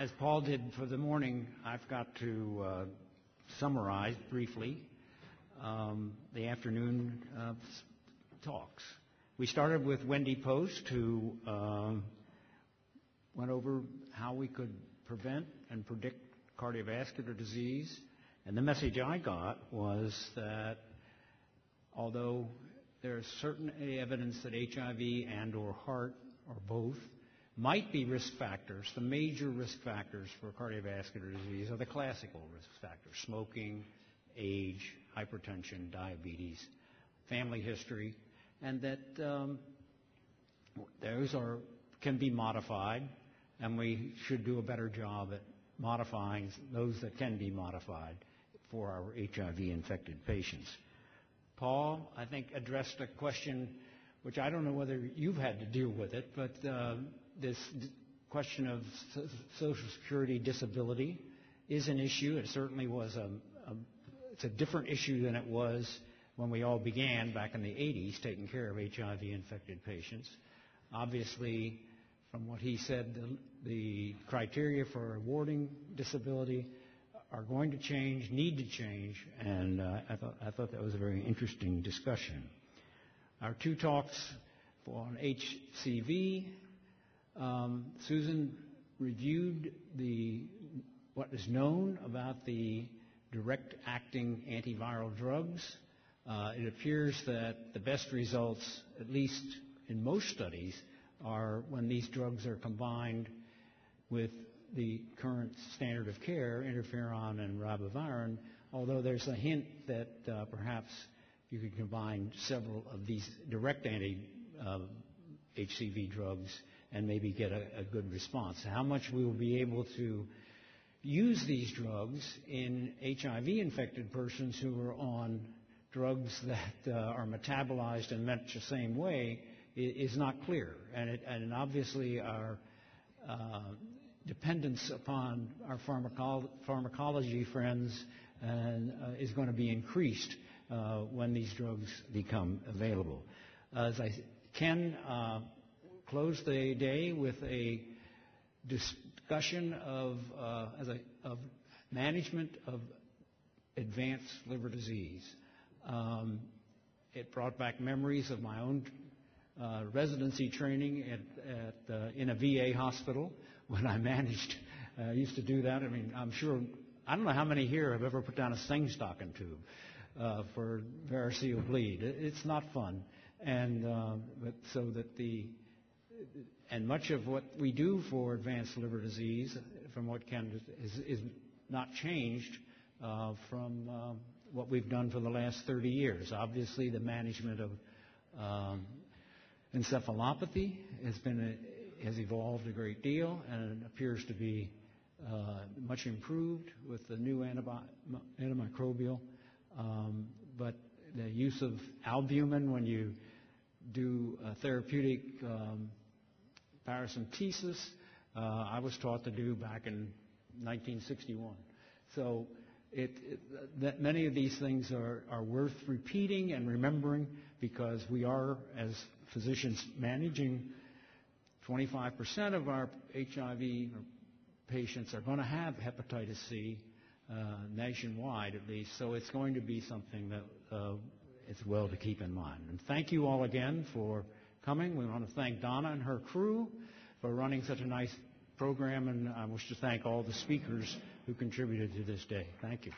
as Paul did for the morning, I've got to uh, summarize briefly um, the afternoon uh, talks. We started with Wendy Post, who um, went over how we could prevent and predict cardiovascular disease. And the message I got was that although there is certain evidence that HIV and or HAART or both might be risk factors, the major risk factors for cardiovascular disease are the classical risk factors, smoking, age, hypertension, diabetes, family history, and that um, those are, can be modified, and we should do a better job at modifying those that can be modified for our HIV-infected patients. Paul, I think, addressed a question which I don't know whether you've had to deal with it, but uh, this question of Social Security disability is an issue. It certainly was a, a, it's a different issue than it was when we all began back in the 80s taking care of HIV-infected patients. Obviously, from what he said, the, the criteria for awarding disability are going to change, need to change, and uh, I, thought, I thought that was a very interesting discussion. Our two talks on HCV, um, Susan reviewed the what is known about the direct acting antiviral drugs. Uh, it appears that the best results, at least in most studies, are when these drugs are combined with the current standard of care, interferon and ribavirin, although there's a hint that uh, perhaps you could combine several of these direct anti-HCV uh, drugs and maybe get a, a, good response. How much we will be able to use these drugs in HIV-infected persons who are on drugs that uh, are metabolized in much the same way is, not clear. And, it, and obviously our uh, dependence upon our pharmacolo- pharmacology friends and, uh, is going to be increased uh, when these drugs become available. As I uh, close the day with a discussion of, uh, a, of management of advanced liver disease. Um, it brought back memories of my own uh, residency training at, at, uh, in a VA hospital when I managed. I uh, used to do that. I mean, I'm sure, I don't know how many here have ever put down a Sengstaken tube uh, for variceal bleed. It's not fun. And uh, but so that the, and much of what we do for advanced liver disease, from what Ken is, is not changed uh, from um, what we've done for the last 30 years. Obviously, the management of um, encephalopathy has been a, has evolved a great deal and appears to be uh, much improved with the new antimicrobial. Um, but the use of albumin when you do therapeutic um, paracentesis, uh, I was taught to do back in 1961. So it, it, that many of these things are, are worth repeating and remembering because we are, as physicians, managing 25% of our HIV patients are going to have hepatitis C uh, nationwide at least, so it's going to be something that uh, it's well to keep in mind. And thank you all again for coming. We want to thank Donna and her crew for running such a nice program, and I wish to thank all the speakers who contributed to this day. Thank you.